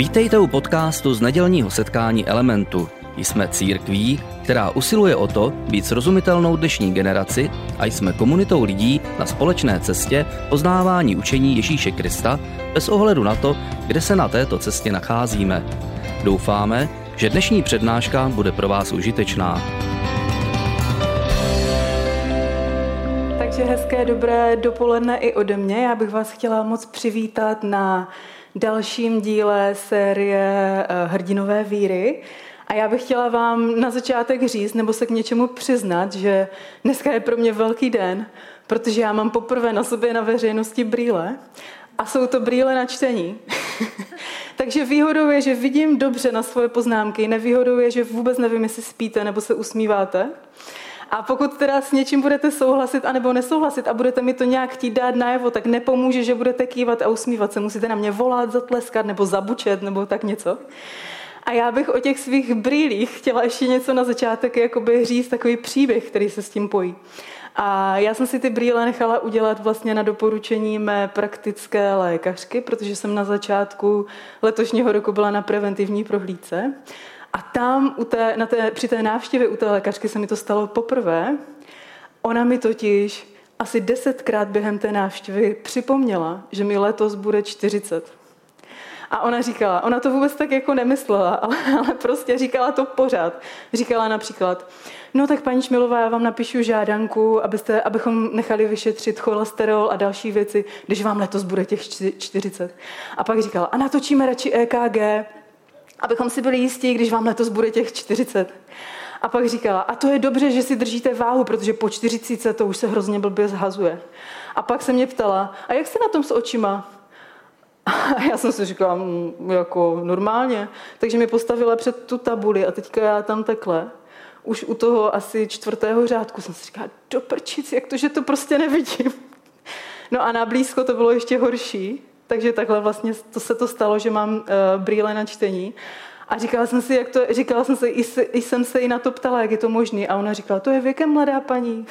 Vítejte u podcastu z nedělního setkání Elementu. Jsme církví, která usiluje o to být srozumitelnou dnešní generaci a jsme komunitou lidí na společné cestě poznávání učení Ježíše Krista bez ohledu na to, kde se na této cestě nacházíme. Doufáme, že dnešní přednáška bude pro vás užitečná. Takže hezké dobré dopoledne i ode mě. Já bych vás chtěla moc přivítat na dalším díle série eh, Hrdinové víry. A já bych chtěla vám na začátek říct, nebo se k něčemu přiznat, že dneska je pro mě velký den, protože já mám poprvé na sobě na veřejnosti brýle a jsou to brýle na čtení. Takže výhodou je, že vidím dobře na svoje poznámky, nevýhodou je, že vůbec nevím, jestli spíte nebo se usmíváte. A pokud teda s něčím budete souhlasit anebo nesouhlasit a budete mi to nějak chtít dát najevo, tak nepomůže, že budete kývat a usmívat se. Musíte na mě volat, zatleskat nebo zabučet nebo tak něco. A já bych o těch svých brýlích chtěla ještě něco na začátek jakoby říct, takový příběh, který se s tím pojí. A já jsem si ty brýle nechala udělat vlastně na doporučení mé praktické lékařky, protože jsem na začátku letošního roku byla na preventivní prohlídce. A tam u té, na té, při té návštěvě u té lékařky se mi to stalo poprvé. Ona mi totiž asi desetkrát během té návštěvy připomněla, že mi letos bude 40. A ona říkala, ona to vůbec tak jako nemyslela, ale, ale prostě říkala to pořád. Říkala například, no tak paní Šmilová, já vám napíšu žádanku, abyste, abychom nechali vyšetřit cholesterol a další věci, když vám letos bude těch 40. A pak říkala, a natočíme radši EKG, abychom si byli jistí, když vám letos bude těch 40. A pak říkala, a to je dobře, že si držíte váhu, protože po 40 to už se hrozně blbě zhazuje. A pak se mě ptala, a jak se na tom s očima? A já jsem si říkala, jako normálně. Takže mi postavila před tu tabuli a teďka já tam takhle, už u toho asi čtvrtého řádku jsem si říkala, do prčic, jak to, že to prostě nevidím. No a na blízko to bylo ještě horší, takže takhle vlastně to se to stalo, že mám uh, brýle na čtení. A říkala jsem si, jak to, říkala jsem si, i, se, i jsem se jí na to ptala, jak je to možné. A ona říkala, to je věkem mladá paní.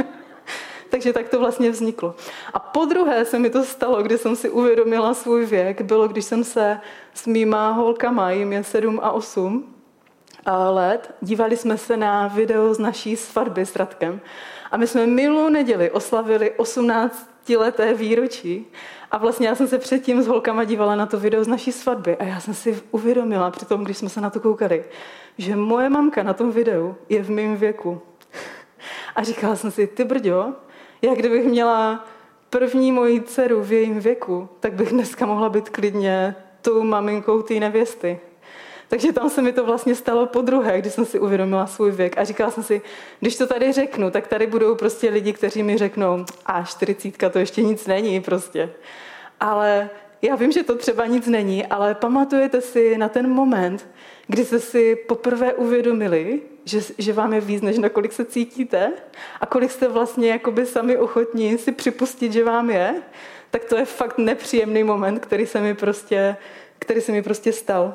Takže tak to vlastně vzniklo. A po druhé se mi to stalo, kdy jsem si uvědomila svůj věk, bylo, když jsem se s mýma holkama, jim je 7 a 8 let, dívali jsme se na video z naší svatby s Radkem. A my jsme milou neděli oslavili 18 leté výročí. A vlastně já jsem se předtím s holkama dívala na to video z naší svatby a já jsem si uvědomila při tom, když jsme se na to koukali, že moje mamka na tom videu je v mém věku. A říkala jsem si, ty brďo, jak kdybych měla první moji dceru v jejím věku, tak bych dneska mohla být klidně tou maminkou té nevěsty. Takže tam se mi to vlastně stalo po druhé, když jsem si uvědomila svůj věk. A říkala jsem si, když to tady řeknu, tak tady budou prostě lidi, kteří mi řeknou, a čtyřicítka to ještě nic není prostě. Ale já vím, že to třeba nic není, ale pamatujete si na ten moment, kdy jste si poprvé uvědomili, že, že vám je víc, než na kolik se cítíte a kolik jste vlastně jakoby sami ochotní si připustit, že vám je, tak to je fakt nepříjemný moment, který se mi prostě, který se mi prostě stal.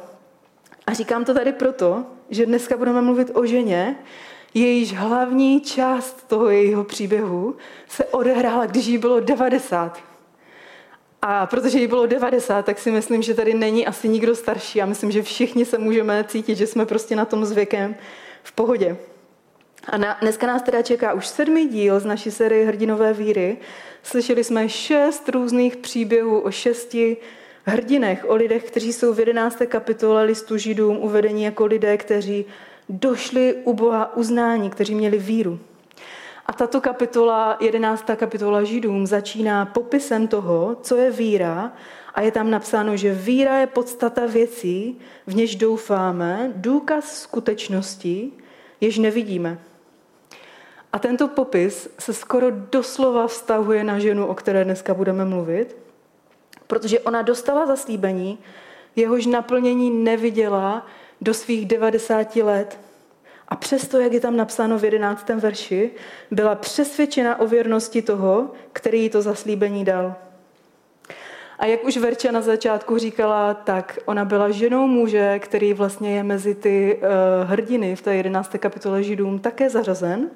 A říkám to tady proto, že dneska budeme mluvit o ženě, jejíž hlavní část toho jejího příběhu se odehrála, když jí bylo 90. A protože jí bylo 90, tak si myslím, že tady není asi nikdo starší. Já myslím, že všichni se můžeme cítit, že jsme prostě na tom s věkem v pohodě. A na, dneska nás teda čeká už sedmý díl z naší série Hrdinové víry. Slyšeli jsme šest různých příběhů o šesti hrdinech, o lidech, kteří jsou v jedenácté kapitole listu Židům uvedení jako lidé, kteří došli u Boha uznání, kteří měli víru. A tato kapitola, jedenáctá kapitola Židům, začíná popisem toho, co je víra a je tam napsáno, že víra je podstata věcí, v něž doufáme, důkaz skutečnosti, jež nevidíme. A tento popis se skoro doslova vztahuje na ženu, o které dneska budeme mluvit, protože ona dostala zaslíbení, jehož naplnění neviděla do svých 90 let. A přesto, jak je tam napsáno v 11. verši, byla přesvědčena o věrnosti toho, který jí to zaslíbení dal. A jak už Verča na začátku říkala, tak ona byla ženou muže, který vlastně je mezi ty uh, hrdiny v té 11. kapitole Židům také zařazen.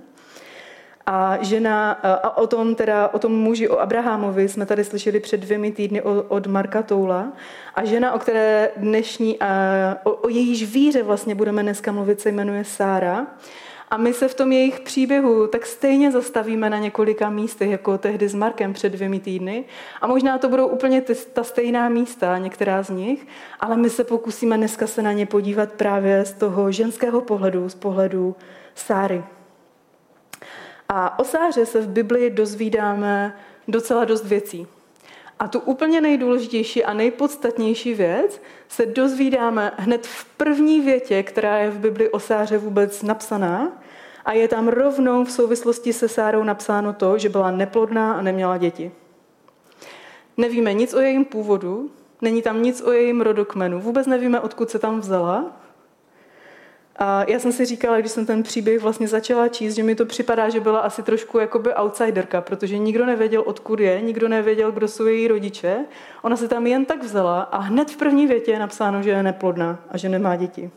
A žena, a o tom teda, o tom muži, o Abrahamovi jsme tady slyšeli před dvěmi týdny od Marka Toula. A žena, o které dnešní, o, o jejíž víře vlastně budeme dneska mluvit, se jmenuje Sára. A my se v tom jejich příběhu tak stejně zastavíme na několika místech, jako tehdy s Markem před dvěmi týdny. A možná to budou úplně ty, ta stejná místa, některá z nich, ale my se pokusíme dneska se na ně podívat právě z toho ženského pohledu, z pohledu Sáry. A o Sáře se v Biblii dozvídáme docela dost věcí. A tu úplně nejdůležitější a nejpodstatnější věc se dozvídáme hned v první větě, která je v Bibli o Sáře vůbec napsaná. A je tam rovnou v souvislosti se Sárou napsáno to, že byla neplodná a neměla děti. Nevíme nic o jejím původu, není tam nic o jejím rodokmenu, vůbec nevíme, odkud se tam vzala, a já jsem si říkala, když jsem ten příběh vlastně začala číst, že mi to připadá, že byla asi trošku jakoby outsiderka, protože nikdo nevěděl, odkud je, nikdo nevěděl, kdo jsou její rodiče. Ona se tam jen tak vzala a hned v první větě je napsáno, že je neplodná a že nemá děti.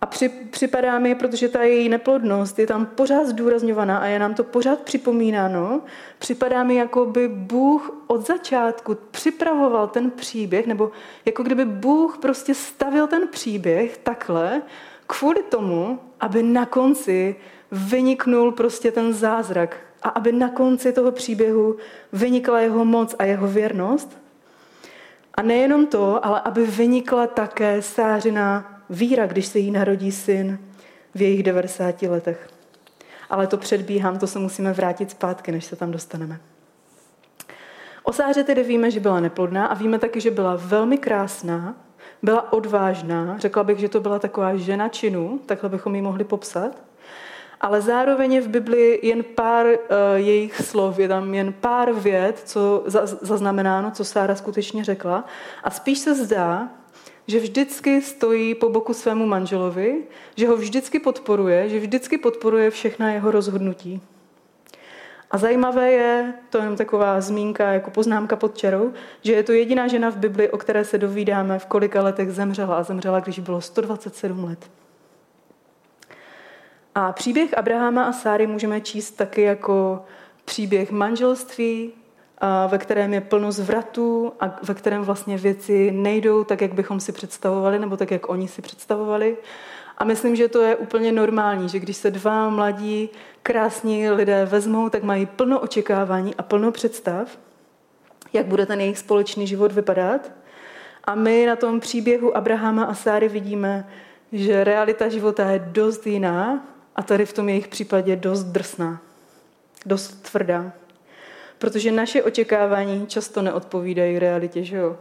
A při, připadá mi, protože ta její neplodnost je tam pořád zdůrazňovaná a je nám to pořád připomínáno, připadá mi, jako by Bůh od začátku připravoval ten příběh, nebo jako kdyby Bůh prostě stavil ten příběh takhle, kvůli tomu, aby na konci vyniknul prostě ten zázrak a aby na konci toho příběhu vynikla jeho moc a jeho věrnost. A nejenom to, ale aby vynikla také sářina víra, když se jí narodí syn v jejich 90 letech. Ale to předbíhám, to se musíme vrátit zpátky, než se tam dostaneme. O Sáře tedy víme, že byla neplodná a víme taky, že byla velmi krásná, byla odvážná. Řekla bych, že to byla taková žena činu, takhle bychom ji mohli popsat. Ale zároveň je v Biblii jen pár uh, jejich slov, je tam jen pár věd, co zaznamenáno, co Sára skutečně řekla. A spíš se zdá, že vždycky stojí po boku svému manželovi, že ho vždycky podporuje, že vždycky podporuje všechna jeho rozhodnutí. A zajímavé je, to je jenom taková zmínka, jako poznámka pod čarou, že je to jediná žena v Bibli, o které se dovídáme, v kolika letech zemřela. A zemřela, když bylo 127 let. A příběh Abrahama a Sáry můžeme číst taky jako příběh manželství, ve kterém je plno zvratů a ve kterém vlastně věci nejdou tak, jak bychom si představovali, nebo tak, jak oni si představovali. A myslím, že to je úplně normální, že když se dva mladí, krásní lidé vezmou, tak mají plno očekávání a plno představ, jak bude ten jejich společný život vypadat. A my na tom příběhu Abrahama a Sáry vidíme, že realita života je dost jiná a tady v tom jejich případě dost drsná, dost tvrdá protože naše očekávání často neodpovídají realitě, že jo?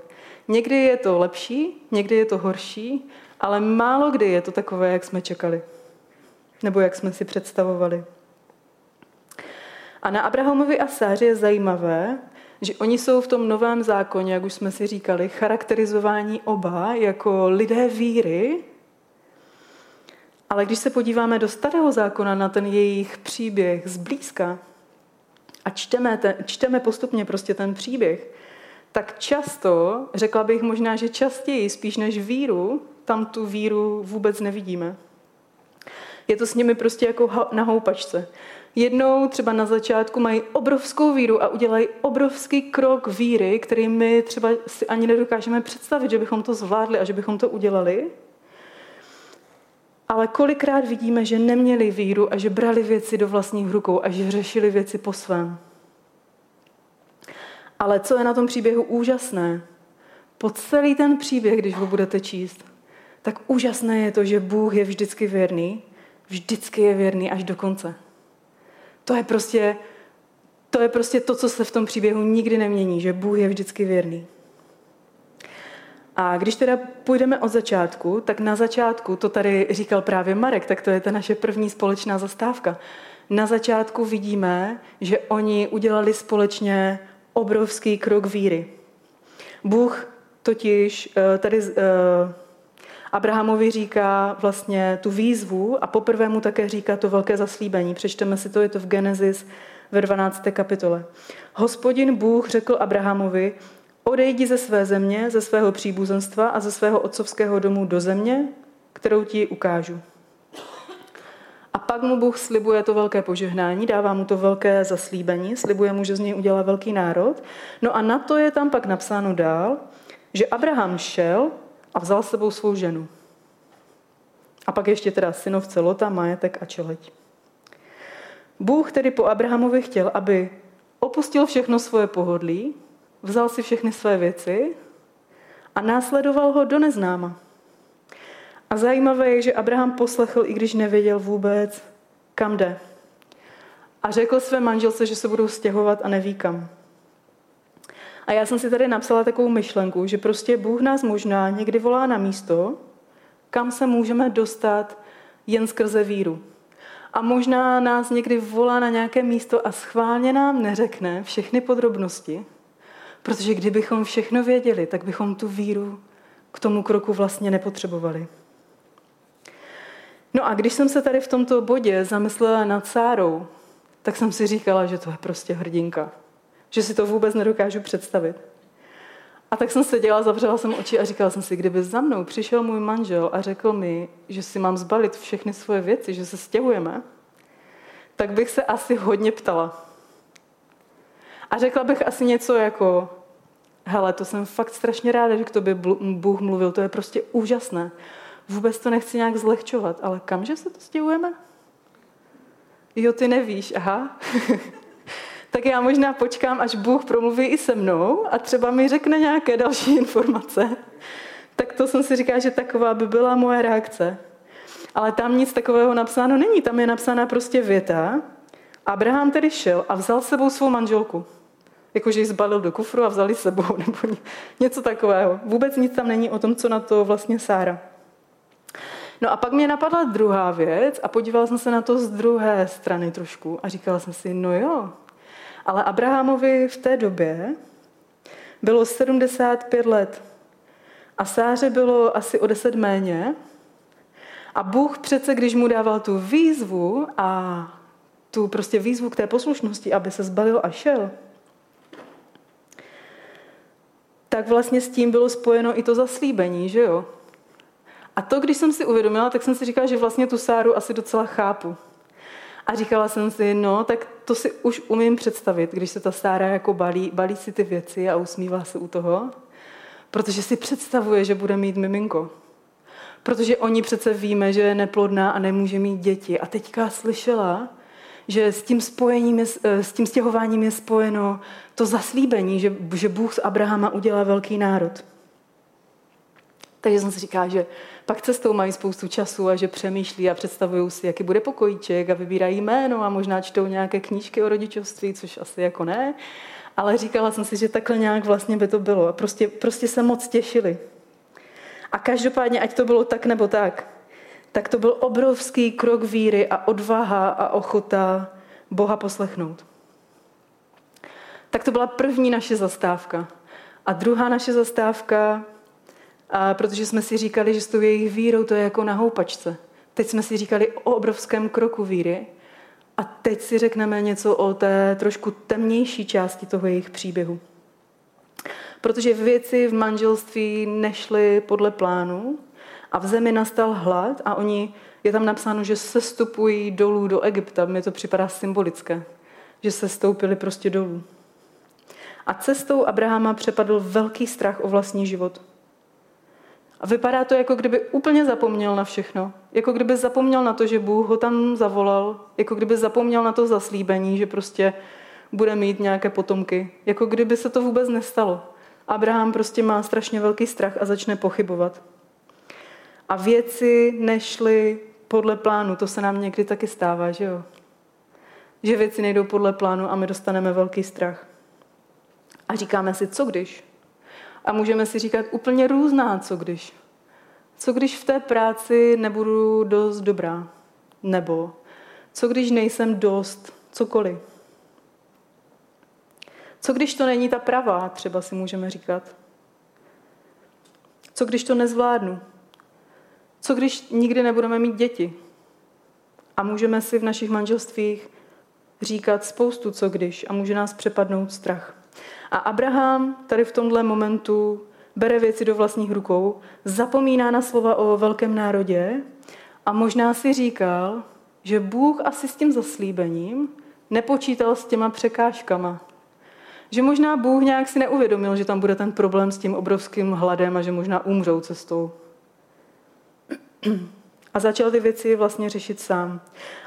Někdy je to lepší, někdy je to horší, ale málo kdy je to takové, jak jsme čekali. Nebo jak jsme si představovali. A na Abrahamovi a Sáře je zajímavé, že oni jsou v tom novém zákoně, jak už jsme si říkali, charakterizováni oba jako lidé víry, ale když se podíváme do starého zákona na ten jejich příběh zblízka, a čteme, ten, čteme postupně prostě ten příběh, tak často, řekla bych možná, že častěji, spíš než víru, tam tu víru vůbec nevidíme. Je to s nimi prostě jako na houpačce. Jednou třeba na začátku mají obrovskou víru a udělají obrovský krok víry, který my třeba si ani nedokážeme představit, že bychom to zvládli a že bychom to udělali. Ale kolikrát vidíme, že neměli víru a že brali věci do vlastních rukou a že řešili věci po svém. Ale co je na tom příběhu úžasné, po celý ten příběh, když ho budete číst, tak úžasné je to, že Bůh je vždycky věrný, vždycky je věrný až do konce. To je prostě to, je prostě to co se v tom příběhu nikdy nemění, že Bůh je vždycky věrný. A když teda půjdeme od začátku, tak na začátku, to tady říkal právě Marek, tak to je ta naše první společná zastávka. Na začátku vidíme, že oni udělali společně obrovský krok víry. Bůh totiž eh, tady eh, Abrahamovi říká vlastně tu výzvu a poprvé mu také říká to velké zaslíbení. Přečteme si to, je to v Genesis ve 12. kapitole. Hospodin Bůh řekl Abrahamovi, Odejdi ze své země, ze svého příbuzenstva a ze svého otcovského domu do země, kterou ti ukážu. A pak mu Bůh slibuje to velké požehnání, dává mu to velké zaslíbení, slibuje mu, že z něj udělá velký národ. No a na to je tam pak napsáno dál, že Abraham šel a vzal s sebou svou ženu. A pak ještě teda synovce Lota, majetek a čeleť. Bůh tedy po Abrahamovi chtěl, aby opustil všechno svoje pohodlí, vzal si všechny své věci a následoval ho do neznáma. A zajímavé je, že Abraham poslechl, i když nevěděl vůbec, kam jde. A řekl své manželce, že se budou stěhovat a neví kam. A já jsem si tady napsala takovou myšlenku, že prostě Bůh nás možná někdy volá na místo, kam se můžeme dostat jen skrze víru. A možná nás někdy volá na nějaké místo a schválně nám neřekne všechny podrobnosti, protože kdybychom všechno věděli, tak bychom tu víru k tomu kroku vlastně nepotřebovali. No a když jsem se tady v tomto bodě zamyslela nad Sárou, tak jsem si říkala, že to je prostě hrdinka. Že si to vůbec nedokážu představit. A tak jsem seděla, zavřela jsem oči a říkala jsem si, kdyby za mnou přišel můj manžel a řekl mi, že si mám zbalit všechny svoje věci, že se stěhujeme, tak bych se asi hodně ptala. A řekla bych asi něco jako, hele, to jsem fakt strašně ráda, že k tobě Bůh mluvil, to je prostě úžasné. Vůbec to nechci nějak zlehčovat, ale kamže se to stěhujeme? Jo, ty nevíš, aha. tak já možná počkám, až Bůh promluví i se mnou a třeba mi řekne nějaké další informace. Tak to jsem si říkala, že taková by byla moje reakce. Ale tam nic takového napsáno není. Tam je napsána prostě věta. Abraham tedy šel a vzal sebou svou manželku. Jakože ji zbalil do kufru a vzali sebou, nebo něco takového. Vůbec nic tam není o tom, co na to vlastně Sára. No a pak mě napadla druhá věc a podívala jsem se na to z druhé strany trošku a říkala jsem si, no jo, ale Abrahamovi v té době bylo 75 let a Sáře bylo asi o 10 méně. A Bůh přece, když mu dával tu výzvu a tu prostě výzvu k té poslušnosti, aby se zbalil a šel, tak vlastně s tím bylo spojeno i to zaslíbení, že jo? A to, když jsem si uvědomila, tak jsem si říkala, že vlastně tu Sáru asi docela chápu. A říkala jsem si, no, tak to si už umím představit, když se ta Sára jako balí, balí si ty věci a usmívá se u toho, protože si představuje, že bude mít miminko. Protože oni přece víme, že je neplodná a nemůže mít děti. A teďka slyšela, že s tím spojením, je, eh, s tím stěhováním je spojeno to zaslíbení, že, že Bůh z Abrahama udělá velký národ. Takže jsem si říkala, že pak cestou mají spoustu času a že přemýšlí a představují si, jaký bude pokojíček a vybírají jméno a možná čtou nějaké knížky o rodičovství, což asi jako ne. Ale říkala jsem si, že takhle nějak vlastně by to bylo. A prostě, prostě se moc těšili. A každopádně, ať to bylo tak nebo tak, tak to byl obrovský krok víry a odvaha a ochota Boha poslechnout. Tak to byla první naše zastávka. A druhá naše zastávka a protože jsme si říkali, že s tou jejich vírou to je jako na houpačce. Teď jsme si říkali o obrovském kroku víry a teď si řekneme něco o té trošku temnější části toho jejich příběhu. Protože věci v manželství nešly podle plánu a v zemi nastal hlad a oni, je tam napsáno, že se stupují dolů do Egypta. Mně to připadá symbolické, že se stoupili prostě dolů. A cestou Abrahama přepadl velký strach o vlastní život. A vypadá to, jako kdyby úplně zapomněl na všechno. Jako kdyby zapomněl na to, že Bůh ho tam zavolal. Jako kdyby zapomněl na to zaslíbení, že prostě bude mít nějaké potomky. Jako kdyby se to vůbec nestalo. Abraham prostě má strašně velký strach a začne pochybovat. A věci nešly podle plánu. To se nám někdy taky stává, že jo? Že věci nejdou podle plánu a my dostaneme velký strach. A říkáme si, co když? A můžeme si říkat úplně různá, co když. Co když v té práci nebudu dost dobrá? Nebo co když nejsem dost cokoliv? Co když to není ta pravá, třeba si můžeme říkat? Co když to nezvládnu? Co když nikdy nebudeme mít děti? A můžeme si v našich manželstvích říkat spoustu co když a může nás přepadnout strach. A Abraham tady v tomhle momentu bere věci do vlastních rukou, zapomíná na slova o velkém národě a možná si říkal, že Bůh asi s tím zaslíbením nepočítal s těma překážkama. Že možná Bůh nějak si neuvědomil, že tam bude ten problém s tím obrovským hladem a že možná umřou cestou. A začal ty věci vlastně řešit sám.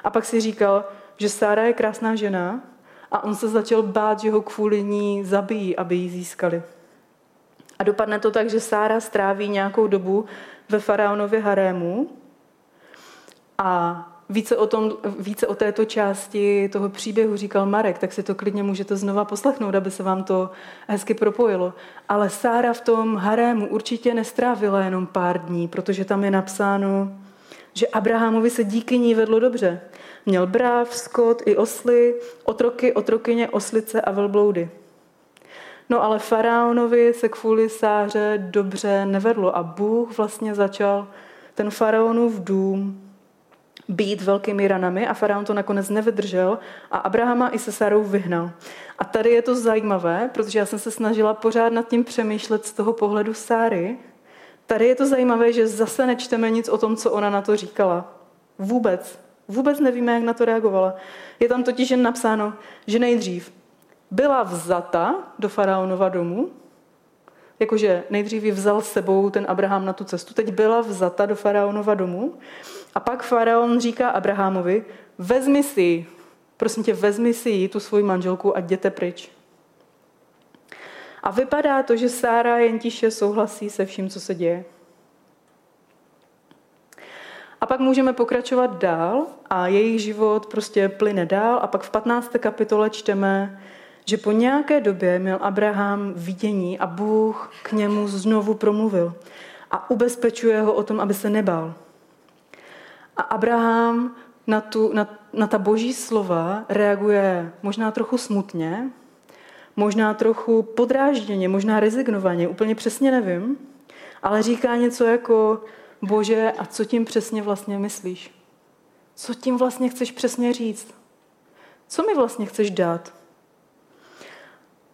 A pak si říkal, že Sára je krásná žena a on se začal bát, že ho kvůli ní zabijí, aby ji získali. A dopadne to tak, že Sára stráví nějakou dobu ve faraonově harému a více o, tom, více o této části toho příběhu říkal Marek, tak si to klidně můžete znova poslechnout, aby se vám to hezky propojilo. Ale Sára v tom harému určitě nestrávila jenom pár dní, protože tam je napsáno, že Abrahamovi se díky ní vedlo dobře. Měl bráv, skot i osly, otroky, otrokyně, oslice a velbloudy. No ale faraonovi se kvůli Sáře dobře nevedlo a Bůh vlastně začal ten faraonův dům být velkými ranami a faraon to nakonec nevydržel a Abrahama i se Sarou vyhnal. A tady je to zajímavé, protože já jsem se snažila pořád nad tím přemýšlet z toho pohledu Sáry. Tady je to zajímavé, že zase nečteme nic o tom, co ona na to říkala. Vůbec. Vůbec nevíme, jak na to reagovala. Je tam totiž jen napsáno, že nejdřív byla vzata do faraonova domu, jakože nejdřív ji vzal s sebou ten Abraham na tu cestu, teď byla vzata do faraonova domu a pak faraon říká Abrahamovi, vezmi si, prosím tě, vezmi si tu svoji manželku a jděte pryč. A vypadá to, že Sára jen tiše souhlasí se vším, co se děje. A pak můžeme pokračovat dál a jejich život prostě plyne dál a pak v 15. kapitole čteme, že po nějaké době měl Abraham vidění a Bůh k němu znovu promluvil a ubezpečuje ho o tom, aby se nebál. A Abraham na, tu, na, na ta boží slova reaguje možná trochu smutně, možná trochu podrážděně, možná rezignovaně, úplně přesně nevím, ale říká něco jako, bože, a co tím přesně vlastně myslíš? Co tím vlastně chceš přesně říct? Co mi vlastně chceš dát?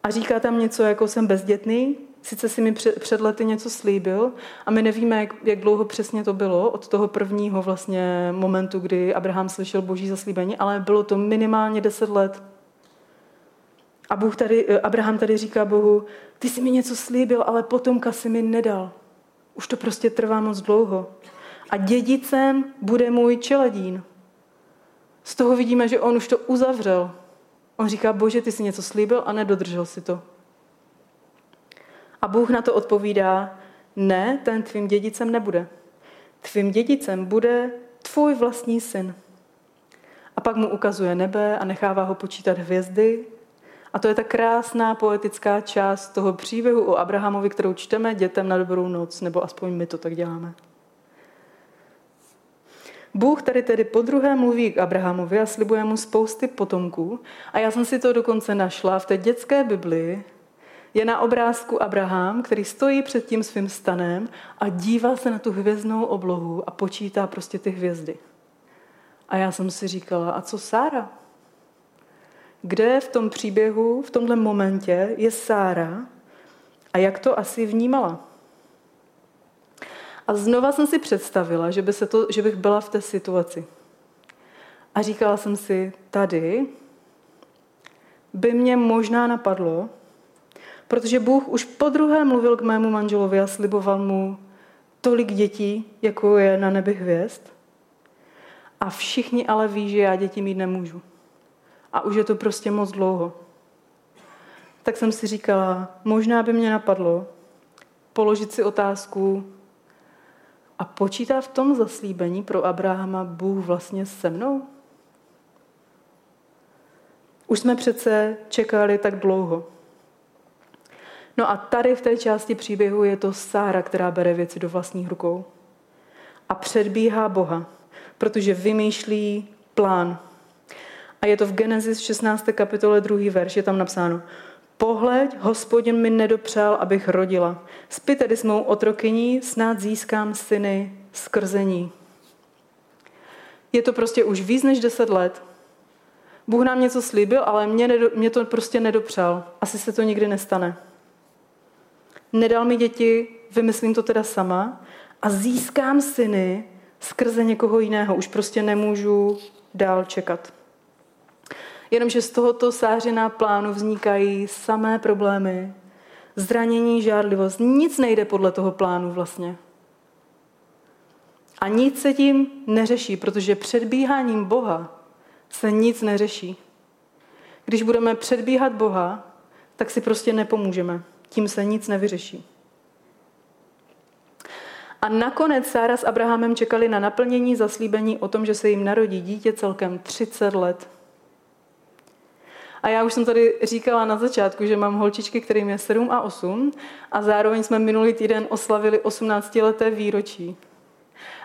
A říká tam něco jako jsem bezdětný, sice si mi před lety něco slíbil a my nevíme, jak, jak dlouho přesně to bylo od toho prvního vlastně momentu, kdy Abraham slyšel boží zaslíbení, ale bylo to minimálně deset let. A Bůh tady, Abraham tady říká Bohu, ty jsi mi něco slíbil, ale potomka si mi nedal. Už to prostě trvá moc dlouho. A dědicem bude můj čeladín. Z toho vidíme, že on už to uzavřel. On říká, bože, ty jsi něco slíbil a nedodržel si to. A Bůh na to odpovídá, ne, ten tvým dědicem nebude. Tvým dědicem bude tvůj vlastní syn. A pak mu ukazuje nebe a nechává ho počítat hvězdy. A to je ta krásná poetická část toho příběhu o Abrahamovi, kterou čteme dětem na dobrou noc, nebo aspoň my to tak děláme. Bůh tady tedy po druhé mluví k Abrahamovi a slibuje mu spousty potomků. A já jsem si to dokonce našla v té dětské Biblii. Je na obrázku Abraham, který stojí před tím svým stanem a dívá se na tu hvězdnou oblohu a počítá prostě ty hvězdy. A já jsem si říkala, a co Sára? Kde v tom příběhu, v tomhle momentě je Sára a jak to asi vnímala? A znova jsem si představila, že, by se to, že bych byla v té situaci. A říkala jsem si, tady by mě možná napadlo, protože Bůh už po druhé mluvil k mému manželovi a sliboval mu tolik dětí, jako je na nebi hvězd. A všichni ale ví, že já děti mít nemůžu. A už je to prostě moc dlouho. Tak jsem si říkala, možná by mě napadlo položit si otázku, a počítá v tom zaslíbení pro Abrahama Bůh vlastně se mnou? Už jsme přece čekali tak dlouho. No a tady v té části příběhu je to Sára, která bere věci do vlastních rukou a předbíhá Boha, protože vymýšlí plán. A je to v Genesis 16. kapitole 2. verš, je tam napsáno, Pohleď, hospodin mi nedopřál, abych rodila. Spy tedy s mou otrokyní, snad získám syny skrzení. Je to prostě už víc než deset let. Bůh nám něco slíbil, ale mě, nedo, mě to prostě nedopřál. Asi se to nikdy nestane. Nedal mi děti, vymyslím to teda sama a získám syny skrze někoho jiného. Už prostě nemůžu dál čekat. Jenomže z tohoto sářina plánu vznikají samé problémy, zranění, žárlivost. Nic nejde podle toho plánu vlastně. A nic se tím neřeší, protože předbíháním Boha se nic neřeší. Když budeme předbíhat Boha, tak si prostě nepomůžeme. Tím se nic nevyřeší. A nakonec Sára s Abrahamem čekali na naplnění zaslíbení o tom, že se jim narodí dítě celkem 30 let. A já už jsem tady říkala na začátku, že mám holčičky, kterým je 7 a 8 a zároveň jsme minulý týden oslavili 18-leté výročí.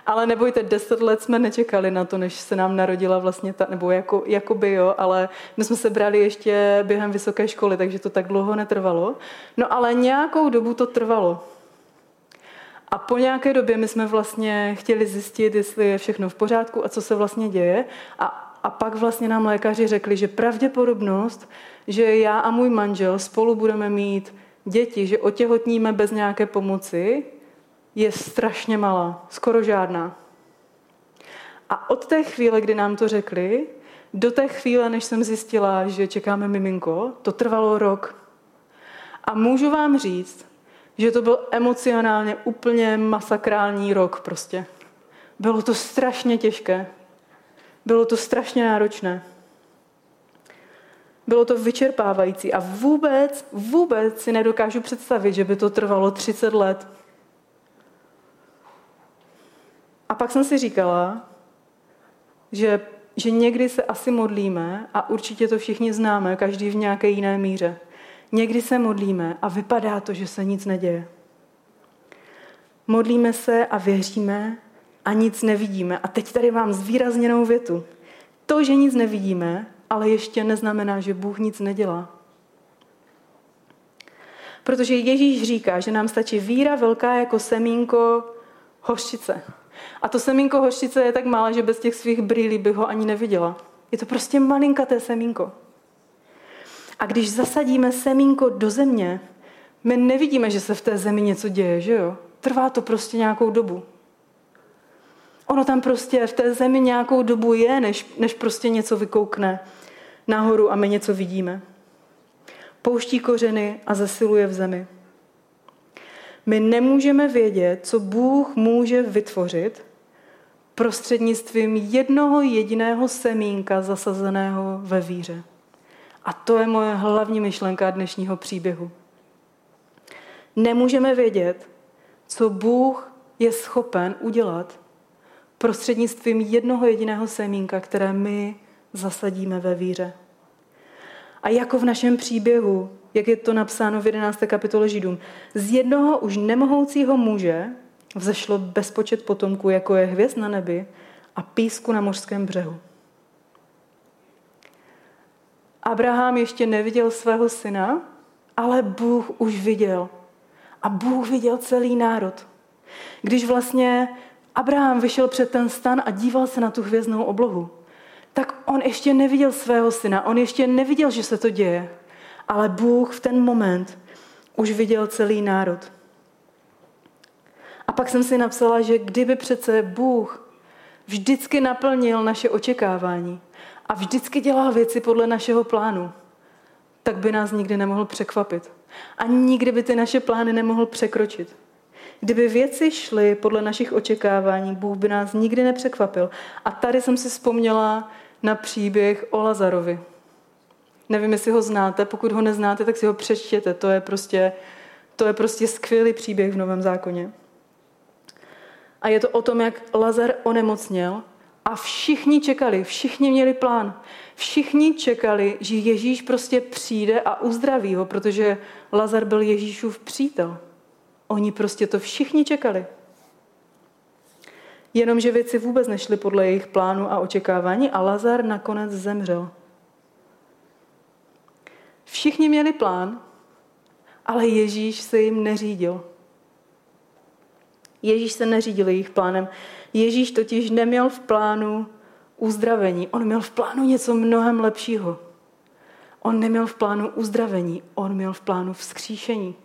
Ale nebojte, 10 let jsme nečekali na to, než se nám narodila vlastně ta, nebo jako, jako by jo, ale my jsme se brali ještě během vysoké školy, takže to tak dlouho netrvalo. No ale nějakou dobu to trvalo. A po nějaké době my jsme vlastně chtěli zjistit, jestli je všechno v pořádku a co se vlastně děje. A a pak vlastně nám lékaři řekli, že pravděpodobnost, že já a můj manžel spolu budeme mít děti, že otěhotníme bez nějaké pomoci, je strašně malá, skoro žádná. A od té chvíle, kdy nám to řekli, do té chvíle, než jsem zjistila, že čekáme miminko, to trvalo rok. A můžu vám říct, že to byl emocionálně úplně masakrální rok prostě. Bylo to strašně těžké. Bylo to strašně náročné. Bylo to vyčerpávající a vůbec, vůbec si nedokážu představit, že by to trvalo 30 let. A pak jsem si říkala, že, že někdy se asi modlíme a určitě to všichni známe, každý v nějaké jiné míře. Někdy se modlíme a vypadá to, že se nic neděje. Modlíme se a věříme, a nic nevidíme. A teď tady mám zvýrazněnou větu. To, že nic nevidíme, ale ještě neznamená, že Bůh nic nedělá. Protože Ježíš říká, že nám stačí víra velká jako semínko hořčice. A to semínko hořčice je tak malé, že bez těch svých brýlí bych ho ani neviděla. Je to prostě malinkaté semínko. A když zasadíme semínko do země, my nevidíme, že se v té zemi něco děje, že jo? Trvá to prostě nějakou dobu. Ono tam prostě v té zemi nějakou dobu je, než, než prostě něco vykoukne nahoru a my něco vidíme. Pouští kořeny a zesiluje v zemi. My nemůžeme vědět, co Bůh může vytvořit prostřednictvím jednoho jediného semínka zasazeného ve víře. A to je moje hlavní myšlenka dnešního příběhu. Nemůžeme vědět, co Bůh je schopen udělat prostřednictvím jednoho jediného semínka, které my zasadíme ve víře. A jako v našem příběhu, jak je to napsáno v 11. kapitole Židům, z jednoho už nemohoucího muže vzešlo bezpočet potomků, jako je hvězd na nebi a písku na mořském břehu. Abraham ještě neviděl svého syna, ale Bůh už viděl. A Bůh viděl celý národ. Když vlastně Abraham vyšel před ten stan a díval se na tu hvězdnou oblohu. Tak on ještě neviděl svého syna, on ještě neviděl, že se to děje. Ale Bůh v ten moment už viděl celý národ. A pak jsem si napsala, že kdyby přece Bůh vždycky naplnil naše očekávání a vždycky dělal věci podle našeho plánu, tak by nás nikdy nemohl překvapit. A nikdy by ty naše plány nemohl překročit. Kdyby věci šly podle našich očekávání, Bůh by nás nikdy nepřekvapil. A tady jsem si vzpomněla na příběh o Lazarovi. Nevím, jestli ho znáte, pokud ho neznáte, tak si ho přečtěte. To je prostě, to je prostě skvělý příběh v Novém zákoně. A je to o tom, jak Lazar onemocněl a všichni čekali, všichni měli plán. Všichni čekali, že Ježíš prostě přijde a uzdraví ho, protože Lazar byl Ježíšův přítel. Oni prostě to všichni čekali. Jenomže věci vůbec nešly podle jejich plánu a očekávání a Lazar nakonec zemřel. Všichni měli plán, ale Ježíš se jim neřídil. Ježíš se neřídil jejich plánem. Ježíš totiž neměl v plánu uzdravení. On měl v plánu něco mnohem lepšího. On neměl v plánu uzdravení, on měl v plánu vzkříšení.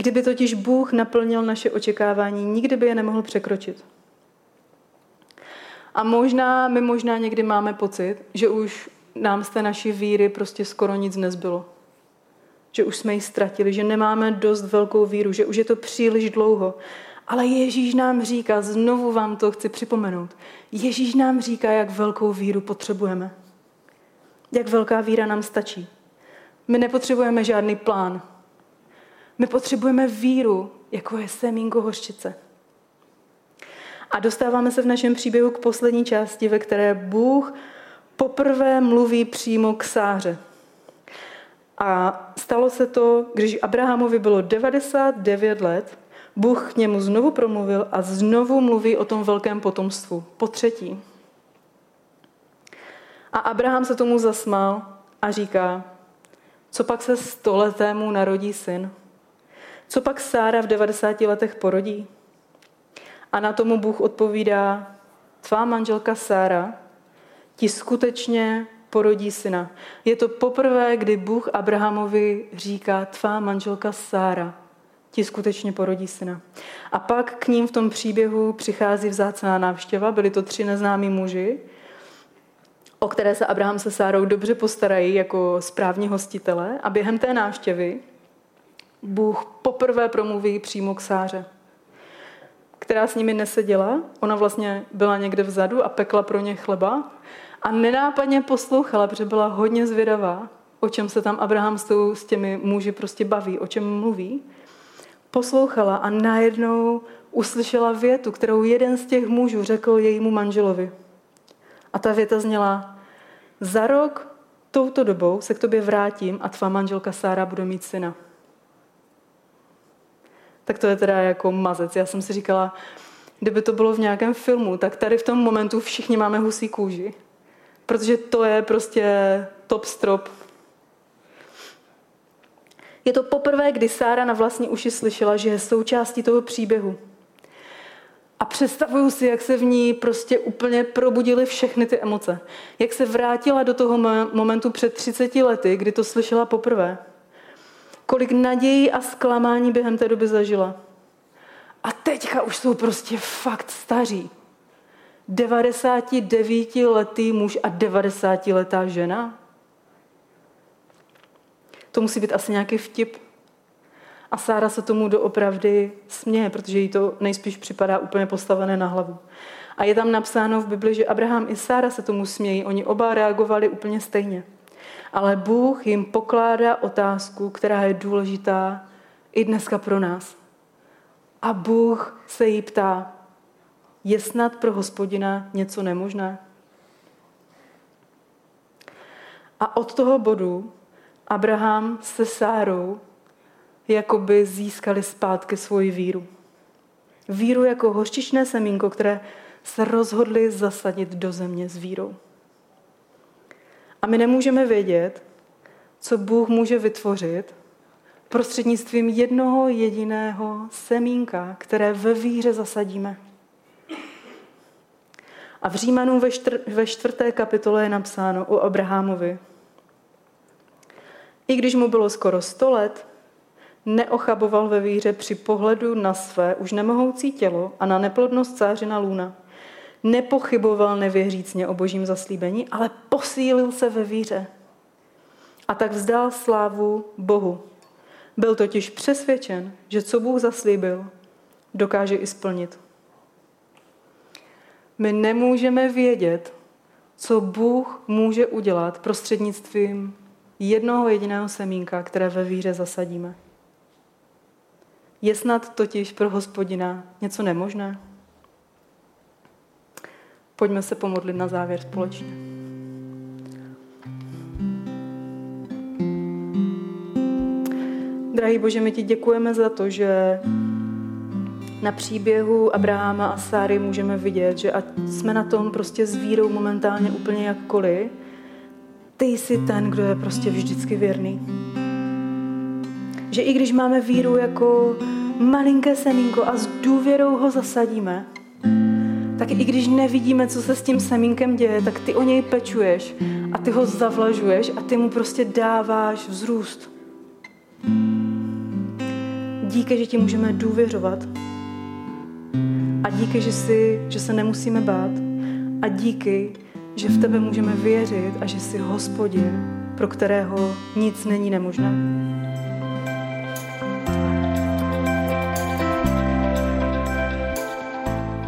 Kdyby totiž Bůh naplnil naše očekávání, nikdy by je nemohl překročit. A možná, my možná někdy máme pocit, že už nám z té naší víry prostě skoro nic nezbylo. Že už jsme ji ztratili, že nemáme dost velkou víru, že už je to příliš dlouho. Ale Ježíš nám říká, znovu vám to chci připomenout, Ježíš nám říká, jak velkou víru potřebujeme. Jak velká víra nám stačí. My nepotřebujeme žádný plán. My potřebujeme víru, jako je semínko hořčice. A dostáváme se v našem příběhu k poslední části, ve které Bůh poprvé mluví přímo k Sáře. A stalo se to, když Abrahamovi bylo 99 let, Bůh k němu znovu promluvil a znovu mluví o tom velkém potomstvu. Po třetí. A Abraham se tomu zasmál a říká, co pak se stoletému narodí syn? Co pak Sára v 90 letech porodí? A na tomu Bůh odpovídá, tvá manželka Sára ti skutečně porodí syna. Je to poprvé, kdy Bůh Abrahamovi říká, tvá manželka Sára ti skutečně porodí syna. A pak k ním v tom příběhu přichází vzácná návštěva. Byli to tři neznámí muži, o které se Abraham se Sárou dobře postarají jako správní hostitele. A během té návštěvy Bůh poprvé promluví přímo k Sáře, která s nimi neseděla. Ona vlastně byla někde vzadu a pekla pro ně chleba a nenápadně poslouchala, protože byla hodně zvědavá, o čem se tam Abraham s těmi muži prostě baví, o čem mluví. Poslouchala a najednou uslyšela větu, kterou jeden z těch mužů řekl jejímu manželovi. A ta věta zněla, za rok touto dobou se k tobě vrátím a tvá manželka Sára bude mít syna. Tak to je teda jako mazec. Já jsem si říkala, kdyby to bylo v nějakém filmu, tak tady v tom momentu všichni máme husí kůži. Protože to je prostě top strop. Je to poprvé, kdy Sára na vlastní uši slyšela, že je součástí toho příběhu. A představuju si, jak se v ní prostě úplně probudily všechny ty emoce. Jak se vrátila do toho momentu před 30 lety, kdy to slyšela poprvé. Kolik nadějí a zklamání během té doby zažila. A teďka už jsou prostě fakt staří. 99-letý muž a 90-letá žena? To musí být asi nějaký vtip. A Sára se tomu doopravdy směje, protože jí to nejspíš připadá úplně postavené na hlavu. A je tam napsáno v Bibli, že Abraham i Sára se tomu smějí. Oni oba reagovali úplně stejně. Ale Bůh jim pokládá otázku, která je důležitá i dneska pro nás. A Bůh se jí ptá, je snad pro hospodina něco nemožné? A od toho bodu Abraham se Sárou jakoby získali zpátky svoji víru. Víru jako hořčičné semínko, které se rozhodli zasadit do země s vírou. A my nemůžeme vědět, co Bůh může vytvořit prostřednictvím jednoho jediného semínka, které ve víře zasadíme. A v Římanům ve, čtr- ve čtvrté kapitole je napsáno o Abrahamovi. I když mu bylo skoro sto let, neochaboval ve víře při pohledu na své už nemohoucí tělo a na neplodnost cářina Luna. Nepochyboval nevěřícně o božím zaslíbení, ale posílil se ve víře. A tak vzdal slávu Bohu. Byl totiž přesvědčen, že co Bůh zaslíbil, dokáže i splnit. My nemůžeme vědět, co Bůh může udělat prostřednictvím jednoho jediného semínka, které ve víře zasadíme. Je snad totiž pro hospodina něco nemožné? Pojďme se pomodlit na závěr společně. Drahý Bože, my ti děkujeme za to, že na příběhu Abrahama a Sáry můžeme vidět, že ať jsme na tom prostě s vírou momentálně úplně jakkoliv, ty jsi ten, kdo je prostě vždycky věrný. Že i když máme víru jako malinké semínko a s důvěrou ho zasadíme, tak i když nevidíme, co se s tím semínkem děje, tak ty o něj pečuješ a ty ho zavlažuješ a ty mu prostě dáváš vzrůst. Díky, že ti můžeme důvěřovat a díky, že, si, že se nemusíme bát a díky, že v tebe můžeme věřit a že jsi hospodin, pro kterého nic není nemožné.